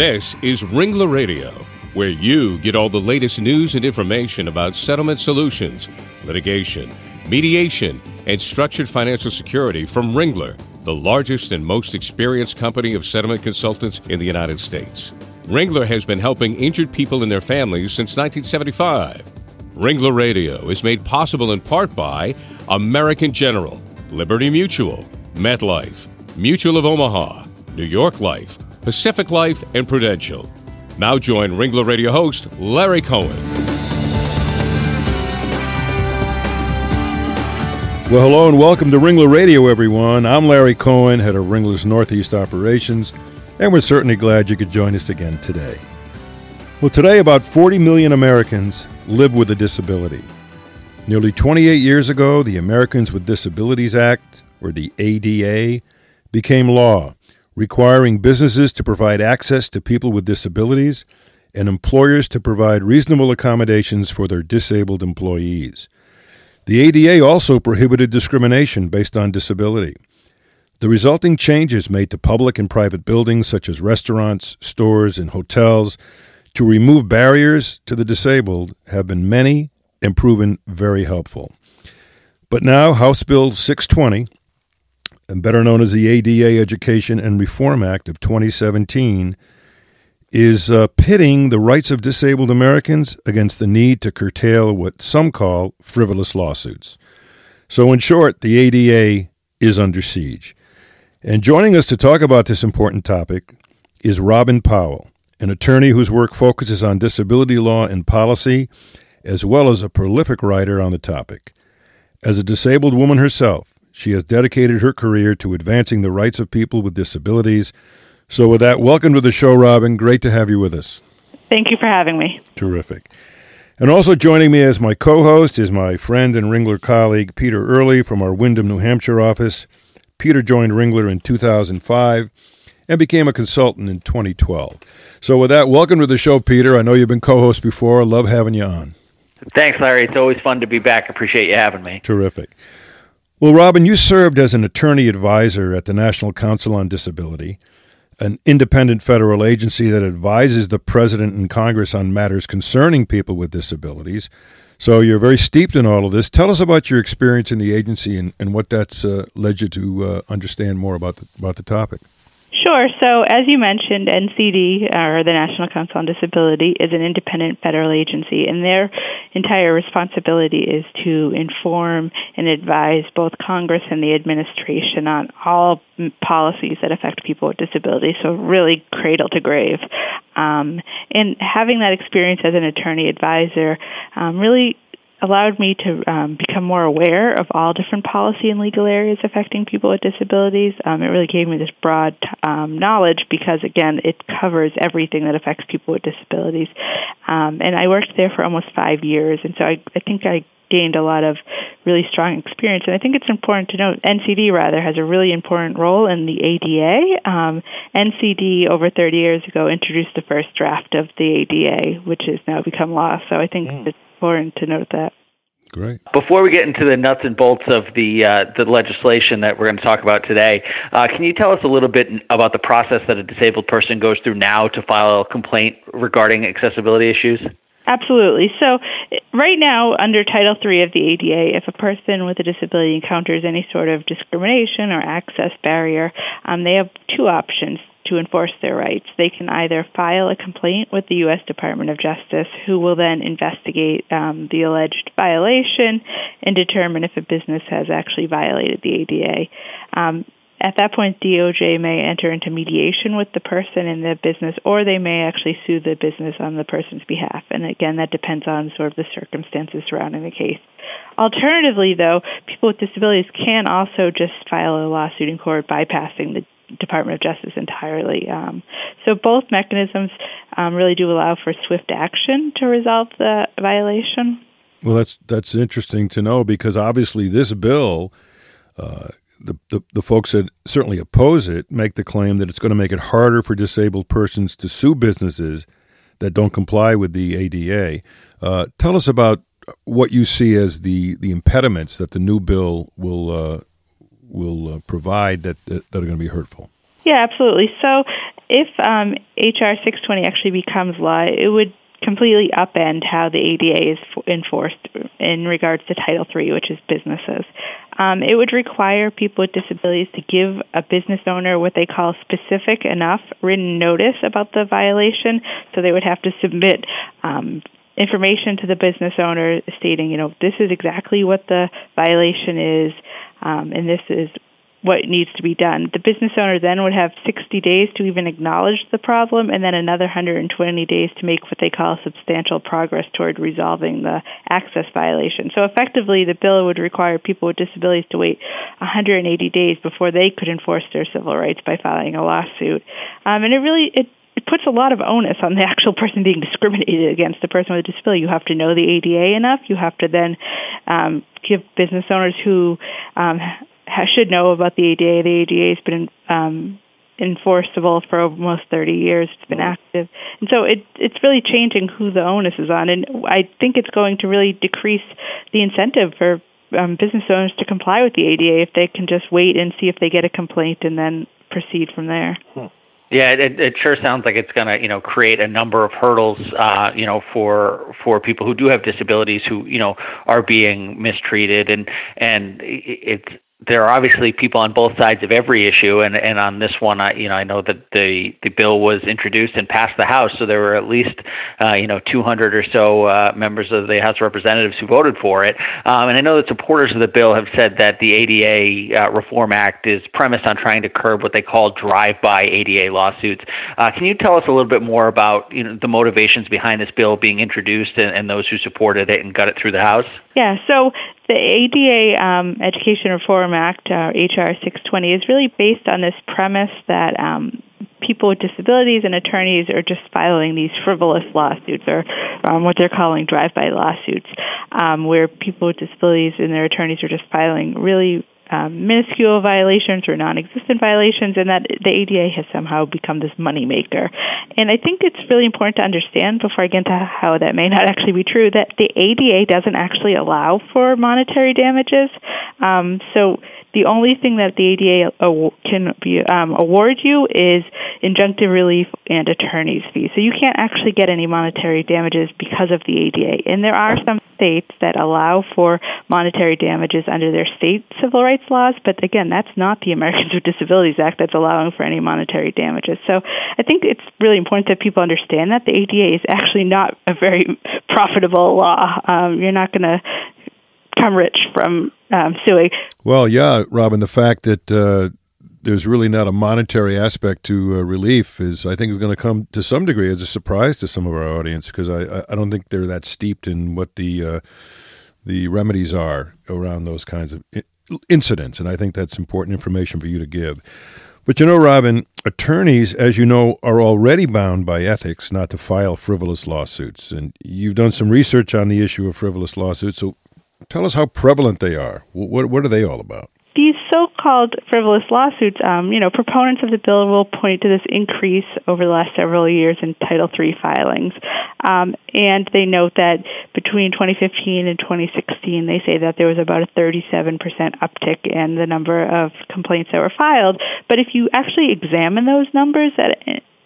This is Ringler Radio, where you get all the latest news and information about settlement solutions, litigation, mediation, and structured financial security from Ringler, the largest and most experienced company of settlement consultants in the United States. Ringler has been helping injured people and their families since 1975. Ringler Radio is made possible in part by American General, Liberty Mutual, MetLife, Mutual of Omaha, New York Life, Pacific Life, and Prudential. Now join Ringler Radio host Larry Cohen. Well, hello and welcome to Ringler Radio, everyone. I'm Larry Cohen, head of Ringler's Northeast Operations, and we're certainly glad you could join us again today. Well, today, about 40 million Americans live with a disability. Nearly 28 years ago, the Americans with Disabilities Act, or the ADA, became law requiring businesses to provide access to people with disabilities and employers to provide reasonable accommodations for their disabled employees. The ADA also prohibited discrimination based on disability. The resulting changes made to public and private buildings such as restaurants, stores, and hotels to remove barriers to the disabled have been many and proven very helpful. But now, House Bill 620 and better known as the ADA Education and Reform Act of 2017, is uh, pitting the rights of disabled Americans against the need to curtail what some call frivolous lawsuits. So, in short, the ADA is under siege. And joining us to talk about this important topic is Robyn Powell, an attorney whose work focuses on disability law and policy, as well as a prolific writer on the topic. As a disabled woman herself, she has dedicated her career to advancing the rights of people with disabilities. So, with that, welcome to the show, Robyn. Great to have you with us. Thank you for having me. Terrific. And also joining me as my co host is my friend and Ringler colleague, Peter Early from our Windham, New Hampshire office. Peter joined Ringler in 2005 and became a consultant in 2012. So, with that, welcome to the show, Peter. I know you've been co host before. Love having you on. Thanks, Larry. It's always fun to be back. Appreciate you having me. Terrific. Well, Robyn, you served as an attorney advisor at the National Council on Disability, an independent federal agency that advises the president and Congress on matters concerning people with disabilities. So you're very steeped in all of this. Tell us about your experience in the agency and, and what that's uh, led you to uh, understand more about the, about the topic. Sure. So, as you mentioned, NCD, or the National Council on Disability, is an independent federal agency, and their entire responsibility is to inform and advise both Congress and the administration on all policies that affect people with disabilities. So, really cradle to grave. Um, and having that experience as an attorney advisor um, really allowed me to um, become more aware of all different policy and legal areas affecting people with disabilities. Um, it really gave me this broad um, knowledge because, again, it covers everything that affects people with disabilities. Um, and I worked there for almost five years, and so I, I think I gained a lot of really strong experience. And I think it's important to note NCD rather has a really important role in the ADA. Um, NCD over 30 years ago introduced the first draft of the ADA, which has now become law. So I think mm. it's important to note that. Great. Before we get into the nuts and bolts of the uh, the legislation that we're going to talk about today, uh, can you tell us a little bit about the process that a disabled person goes through now to file a complaint regarding accessibility issues? Absolutely. So, right now, under Title III of the ADA, if a person with a disability encounters any sort of discrimination or access barrier, um, they have two options to enforce their rights. They can either file a complaint with the U.S. Department of Justice, who will then investigate um, the alleged violation and determine if a business has actually violated the ADA. Um, at that point, DOJ may enter into mediation with the person and the business, or they may actually sue the business on the person's behalf. And again, that depends on sort of the circumstances surrounding the case. Alternatively, though, people with disabilities can also just file a lawsuit in court bypassing the Department of Justice entirely. Um, so both mechanisms um, really do allow for swift action to resolve the violation. Well, that's that's interesting to know because obviously this bill, uh, the, the the folks that certainly oppose it make the claim that it's going to make it harder for disabled persons to sue businesses that don't comply with the ADA. Uh, tell us about what you see as the the impediments that the new bill will uh, will uh, provide that, that, are going to be hurtful? Yeah, absolutely. So if um, HR 620 actually becomes law, it would completely upend how the ADA is enforced in regards to Title III, which is businesses. Um, it would require people with disabilities to give a business owner what they call specific enough written notice about the violation. So they would have to submit um, information to the business owner stating, you know, this is exactly what the violation is, um, and this is what needs to be done. The business owner then would have 60 days to even acknowledge the problem and then another 120 days to make what they call substantial progress toward resolving the access violation. So effectively, the bill would require people with disabilities to wait 180 days before they could enforce their civil rights by filing a lawsuit. Um, and it really it it puts a lot of onus on the actual person being discriminated against, the person with a disability. You have to know the ADA enough. You have to then um, give business owners who um, should know about the ADA. The ADA has been um, enforceable for almost 30 years. It's been active, and so it it's really changing who the onus is on. And I think it's going to really decrease the incentive for um, business owners to comply with the ADA if they can just wait and see if they get a complaint and then proceed from there. Hmm. Yeah, it, it sure sounds like it's going to, you know, create a number of hurdles, uh, you know, for for people who do have disabilities who, you know, are being mistreated, and and it's there are obviously people on both sides of every issue, and, and on this one, I you know I know that the the bill was introduced and passed the House, so there were at least uh, you know 200 or so uh, members of the House of Representatives who voted for it, um, and I know that supporters of the bill have said that the ADA uh, Reform Act is premised on trying to curb what they call drive-by ADA lawsuits. Uh, can you tell us a little bit more about you know the motivations behind this bill being introduced and, and those who supported it and got it through the House? Yeah, so the ADA um, Education Reform Act, uh, HR 620, is really based on this premise that um, people with disabilities and attorneys are just filing these frivolous lawsuits or um, what they're calling drive-by lawsuits, um, where people with disabilities and their attorneys are just filing really um, minuscule violations or non-existent violations, and that the ADA has somehow become this moneymaker. And I think it's really important to understand before I get into how that may not actually be true that the ADA doesn't actually allow for monetary damages. Um, so the only thing that the ADA can be, um, award you is injunctive relief and attorney's fees. So you can't actually get any monetary damages because of the ADA. And there are some states that allow for monetary damages under their state civil rights laws, but again, that's not the Americans with Disabilities Act that's allowing for any monetary damages. So I think it's really important that people understand that the ADA is actually not a very profitable law. Um, you're not going to become rich from um, suing. Well, yeah, Robyn, the fact that uh, there's really not a monetary aspect to uh, relief is, I think, is going to come to some degree as a surprise to some of our audience because I, I don't think they're that steeped in what the uh, the remedies are around those kinds of incidents, and I think that's important information for you to give. But you know, Robyn, attorneys, as you know, are already bound by ethics not to file frivolous lawsuits. And you've done some research on the issue of frivolous lawsuits. So Tell us how prevalent they are. What, what are they all about? These so-called frivolous lawsuits, um, you know, proponents of the bill will point to this increase over the last several years in Title III filings, um, and they note that between 2015 and 2016, they say that there was about a 37% uptick in the number of complaints that were filed. But if you actually examine those numbers, that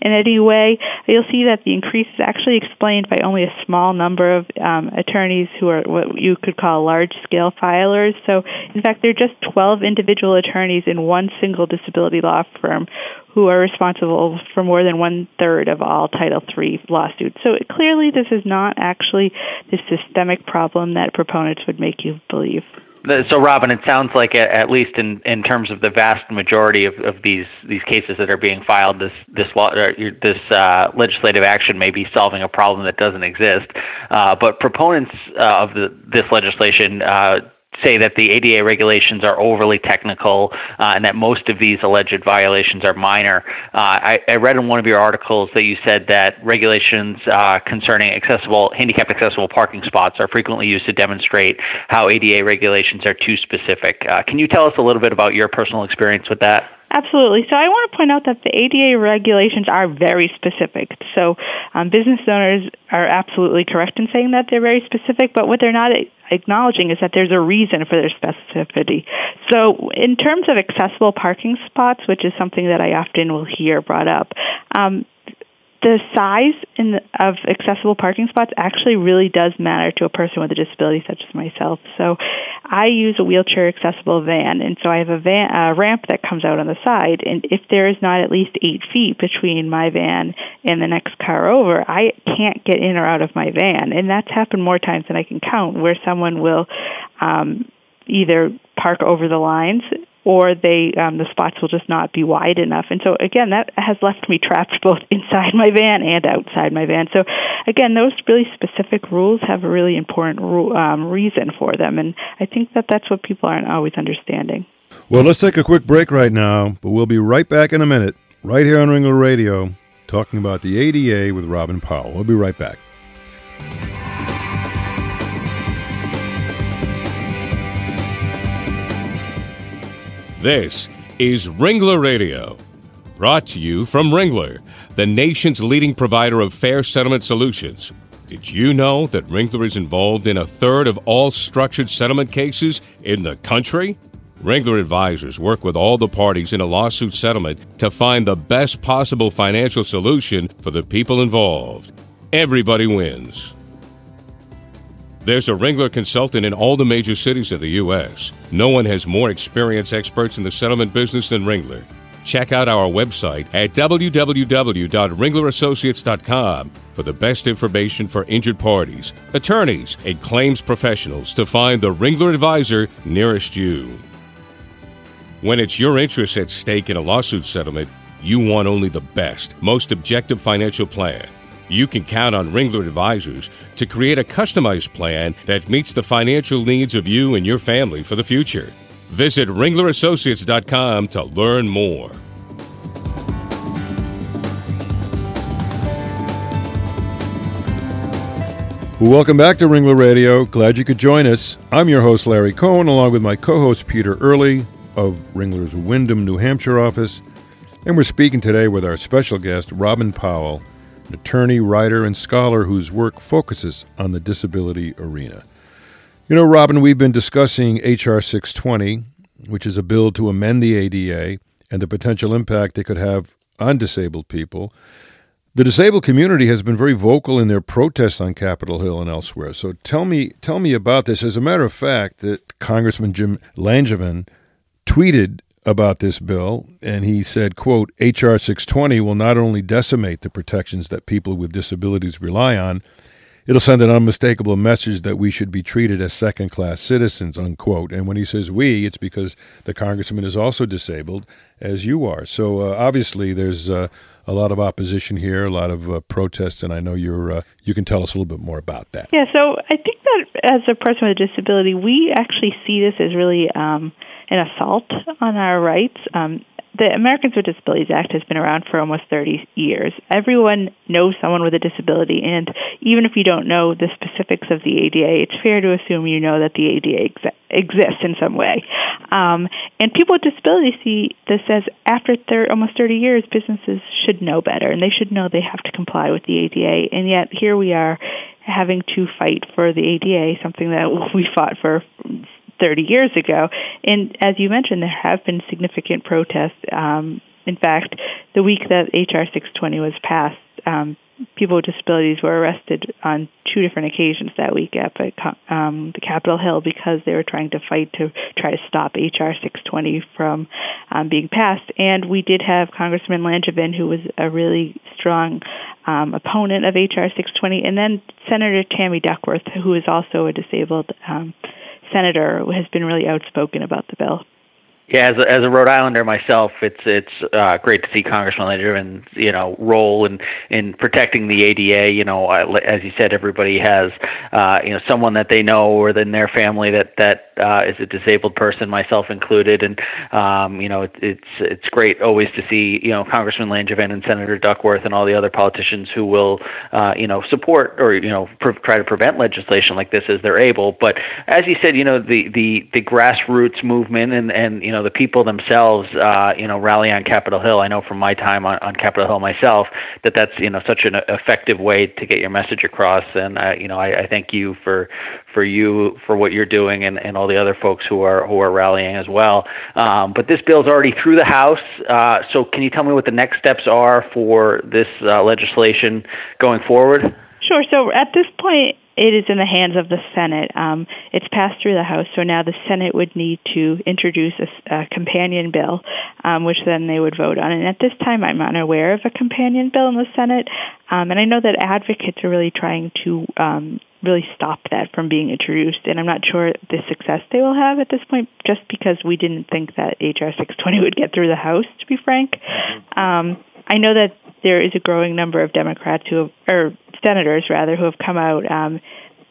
in any way, you'll see that the increase is actually explained by only a small number of um, attorneys who are what you could call large scale filers. So, in fact, there are just 12 individual attorneys in one single disability law firm who are responsible for more than one third of all Title III lawsuits. So, clearly, this is not actually the systemic problem that proponents would make you believe. So, Robyn, it sounds like at least in, in terms of the vast majority of, of these these cases that are being filed, this this law this uh, legislative action may be solving a problem that doesn't exist. Uh, but proponents uh, of the, this legislation uh, say that the ADA regulations are overly technical uh, and that most of these alleged violations are minor. Uh, I, I, read in one of your articles that you said that regulations uh, concerning accessible, handicapped accessible parking spots are frequently used to demonstrate how ADA regulations are too specific. Uh, can you tell us a little bit about your personal experience with that? Absolutely. So I want to point out that the ADA regulations are very specific. So um, business owners are absolutely correct in saying that they're very specific, but what they're not acknowledging is that there's a reason for their specificity. So, in terms of accessible parking spots, which is something that I often will hear brought up, um, the size the, of accessible parking spots actually really does matter to a person with a disability such as myself. So I use a wheelchair accessible van, and so I have a, van, a ramp that comes out on the side. And if there is not at least eight feet between my van and the next car over, I can't get in or out of my van. And that's happened more times than I can count, where someone will um, either park over the lines or they um, the spots will just not be wide enough. And so again, that has left me trapped both inside my van and outside my van. So again, those really specific rules have a really important um, reason for them, and I think that that's what people aren't always understanding. Well, let's take a quick break right now, but we'll be right back in a minute, right here on Ringler Radio, talking about the ADA with Robyn Powell. We'll be right back. This is Ringler Radio, brought to you from Ringler, the nation's leading provider of fair settlement solutions. Did you know that Ringler is involved in a third of all structured settlement cases in the country? Ringler advisors work with all the parties in a lawsuit settlement to find the best possible financial solution for the people involved. Everybody wins. There's a Ringler consultant in all the major cities of the U.S. No one has more experienced experts in the settlement business than Ringler. Check out our website at www.ringlerassociates.com for the best information for injured parties, attorneys, and claims professionals to find the Ringler advisor nearest you. When it's your interests at stake in a lawsuit settlement, you want only the best, most objective financial plan. You can count on Ringler Advisors to create a customized plan that meets the financial needs of you and your family for the future. Visit ringlerassociates.com to learn more. welcome back to Ringler Radio. Glad you could join us. I'm your host, Larry Cohen, along with my co host, Peter Early of Ringler's Windham, New Hampshire office. And we're speaking today with our special guest, Robyn Powell an attorney, writer, and scholar whose work focuses on the disability arena. You know, Robyn, we've been discussing H.R. 620, which is a bill to amend the ADA and the potential impact it could have on disabled people. The disabled community has been very vocal in their protests on Capitol Hill and elsewhere. So tell me, tell me about this. As a matter of fact, that Congressman Jim Langevin tweeted about this bill, and he said, quote, H.R. 620 will not only decimate the protections that people with disabilities rely on, it'll send an unmistakable message that we should be treated as second class citizens, unquote. And when he says we, it's because the congressman is also disabled, as you are. So uh, obviously, there's uh, a lot of opposition here, a lot of uh, protests, and I know you're uh, you can tell us a little bit more about that. Yeah, so I think that as a person with a disability, we actually see this as really um, an assault on our rights. Um, the Americans with Disabilities Act has been around for almost 30 years. Everyone knows someone with a disability, and even if you don't know the specifics of the ADA, it's fair to assume you know that the ADA ex- exists in some way. Um, and people with disabilities see this as after thir- almost 30 years, businesses should know better, and they should know they have to comply with the ADA. And yet here we are having to fight for the ADA, something that we fought for 30 years ago. And as you mentioned, there have been significant protests. Um, in fact, the week that HR 620 was passed, um, people with disabilities were arrested on two different occasions that week at um, the Capitol Hill because they were trying to fight to try to stop HR 620 from um, being passed. And we did have Congressman Langevin, who was a really strong um, opponent of HR 620, and then Senator Tammy Duckworth, who is also a disabled um, senator has been really outspoken about the bill. Yeah, as a, as a Rhode Islander myself, it's it's uh, great to see Congressman Langevin, you know, role in in protecting the ADA. You know, as you said, everybody has uh, you know someone that they know or in their family that that uh, is a disabled person, myself included, and um, you know, it, it's it's great always to see you know Congressman Langevin and Senator Duckworth and all the other politicians who will uh, you know support or you know pre- try to prevent legislation like this as they're able. But as you said, you know, the the the grassroots movement and and you know know the people themselves uh, you know rally on Capitol Hill. I know from my time on, on Capitol Hill myself that that's you know such an effective way to get your message across. And uh, you know I, I thank you for for you for what you're doing and, and all the other folks who are who are rallying as well. Um, but this bill's already through the House. Uh, so can you tell me what the next steps are for this uh, legislation going forward? Sure. So at this point, it is in the hands of the Senate. Um, it's passed through the House, so now the Senate would need to introduce a, a companion bill, um, which then they would vote on. And at this time, I'm unaware of a companion bill in the Senate, um, and I know that advocates are really trying to um, really stop that from being introduced. And I'm not sure the success they will have at this point, just because we didn't think that HR 620 would get through the House. To be frank, mm-hmm. um, I know that there is a growing number of Democrats who have, or senators rather, who have come out um,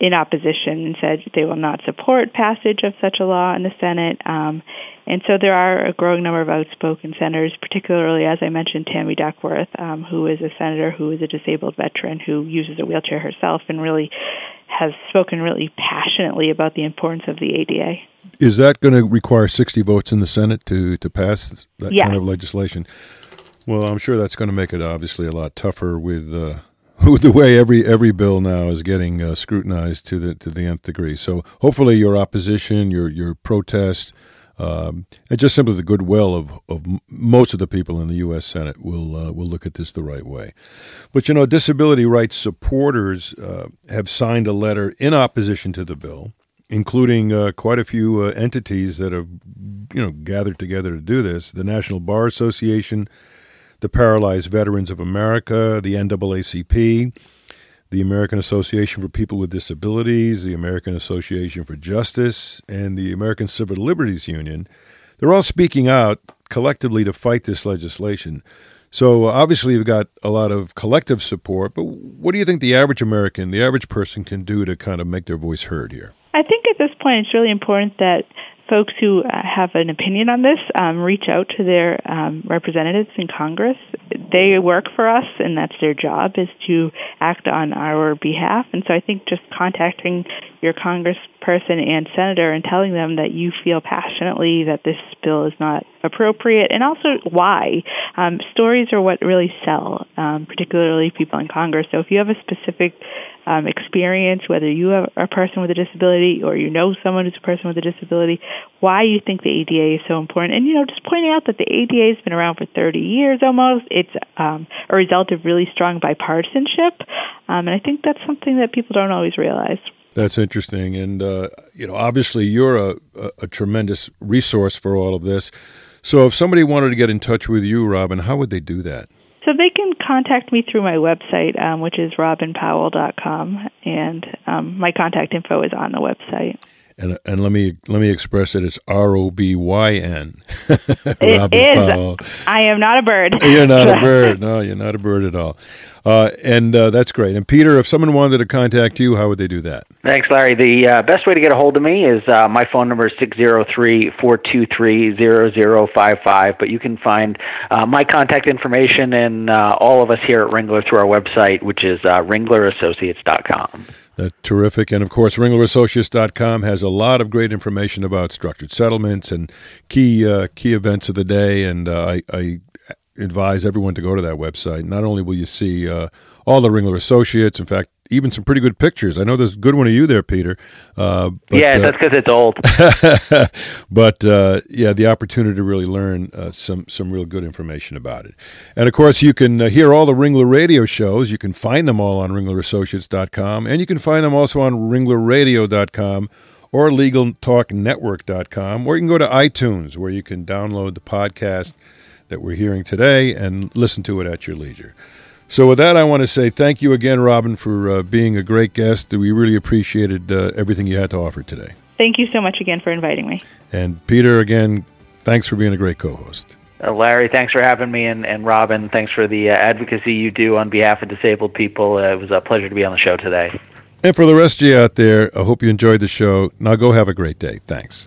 in opposition and said they will not support passage of such a law in the Senate. Um, and so there are a growing number of outspoken senators, particularly, as I mentioned, Tammy Duckworth, um, who is a senator who is a disabled veteran who uses a wheelchair herself and really has spoken really passionately about the importance of the ADA. Is that going to require 60 votes in the Senate to, to pass that yeah. kind of legislation? Well, I'm sure that's going to make it obviously a lot tougher with uh, with the way every every bill now is getting uh, scrutinized to the to the nth degree. So hopefully, your opposition, your your protest, um, and just simply the goodwill of, of most of the people in the U.S. Senate will uh, will look at this the right way. But you know, disability rights supporters uh, have signed a letter in opposition to the bill, including uh, quite a few uh, entities that have you know gathered together to do this: the National Bar Association the Paralyzed Veterans of America, the NAACP, the American Association for People with Disabilities, the American Association for Justice, and the American Civil Liberties Union. They're all speaking out collectively to fight this legislation. So uh, obviously, you've got a lot of collective support, but what do you think the average American, the average person, can do to kind of make their voice heard here? I think at this point it's really important that folks who uh, have an opinion on this um, reach out to their um, representatives in Congress. They work for us, and that's their job is to act on our behalf. And so I think just contacting your congressperson and senator and telling them that you feel passionately that this bill is not appropriate, and also why. Um, stories are what really sell, um, particularly people in Congress. So if you have a specific um, experience, whether you are a person with a disability or you know someone who's a person with a disability, why you think the ADA is so important. And, you know, just pointing out that the ADA has been around for 30 years almost. It's um, a result of really strong bipartisanship. Um, and I think that's something that people don't always realize. That's interesting. And, uh, you know, obviously you're a, a, a tremendous resource for all of this. So if somebody wanted to get in touch with you, Robyn, how would they do that? So they can contact me through my website, um, which is robynpowell.com, and um, my contact info is on the website. And, and let me let me express it. It's R O B Y N. It is. Powell. I am not a bird. You're not a bird. No, you're not a bird at all. Uh, and uh, that's great. And Peter, if someone wanted to contact you, how would they do that? Thanks, Larry. The uh, best way to get a hold of me is uh, my phone number is 603 423 0055. But you can find uh, my contact information and uh, all of us here at Ringler through our website, which is uh, ringlerassociates.com. That's terrific. And of course, RinglerAssociates.com has a lot of great information about structured settlements and key uh, key events of the day. And uh, I, I, advise everyone to go to that website. Not only will you see uh, all the Ringler Associates, in fact, even some pretty good pictures. I know there's a good one of you there, Peter. Uh, but, yeah, that's because it's old. but uh, yeah, the opportunity to really learn uh, some some real good information about it. And of course, you can uh, hear all the Ringler radio shows. You can find them all on RinglerAssociates.com, and you can find them also on RinglerRadio.com or LegalTalkNetwork.com, or you can go to iTunes where you can download the podcast that we're hearing today and listen to it at your leisure. So, with that, I want to say thank you again, Robyn, for uh, being a great guest. We really appreciated uh, everything you had to offer today. Thank you so much again for inviting me. And Peter, again, thanks for being a great co host. Uh, Larry, thanks for having me, and, and Robyn, thanks for the uh, advocacy you do on behalf of disabled people. Uh, it was a pleasure to be on the show today. And for the rest of you out there, I hope you enjoyed the show. Now go have a great day. Thanks.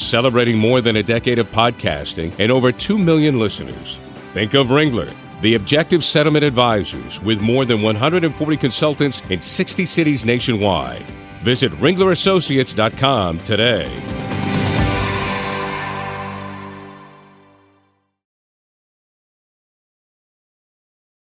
celebrating more than a decade of podcasting and over 2 million listeners. Think of Ringler, the objective settlement advisors with more than 140 consultants in 60 cities nationwide. Visit ringlerassociates.com today.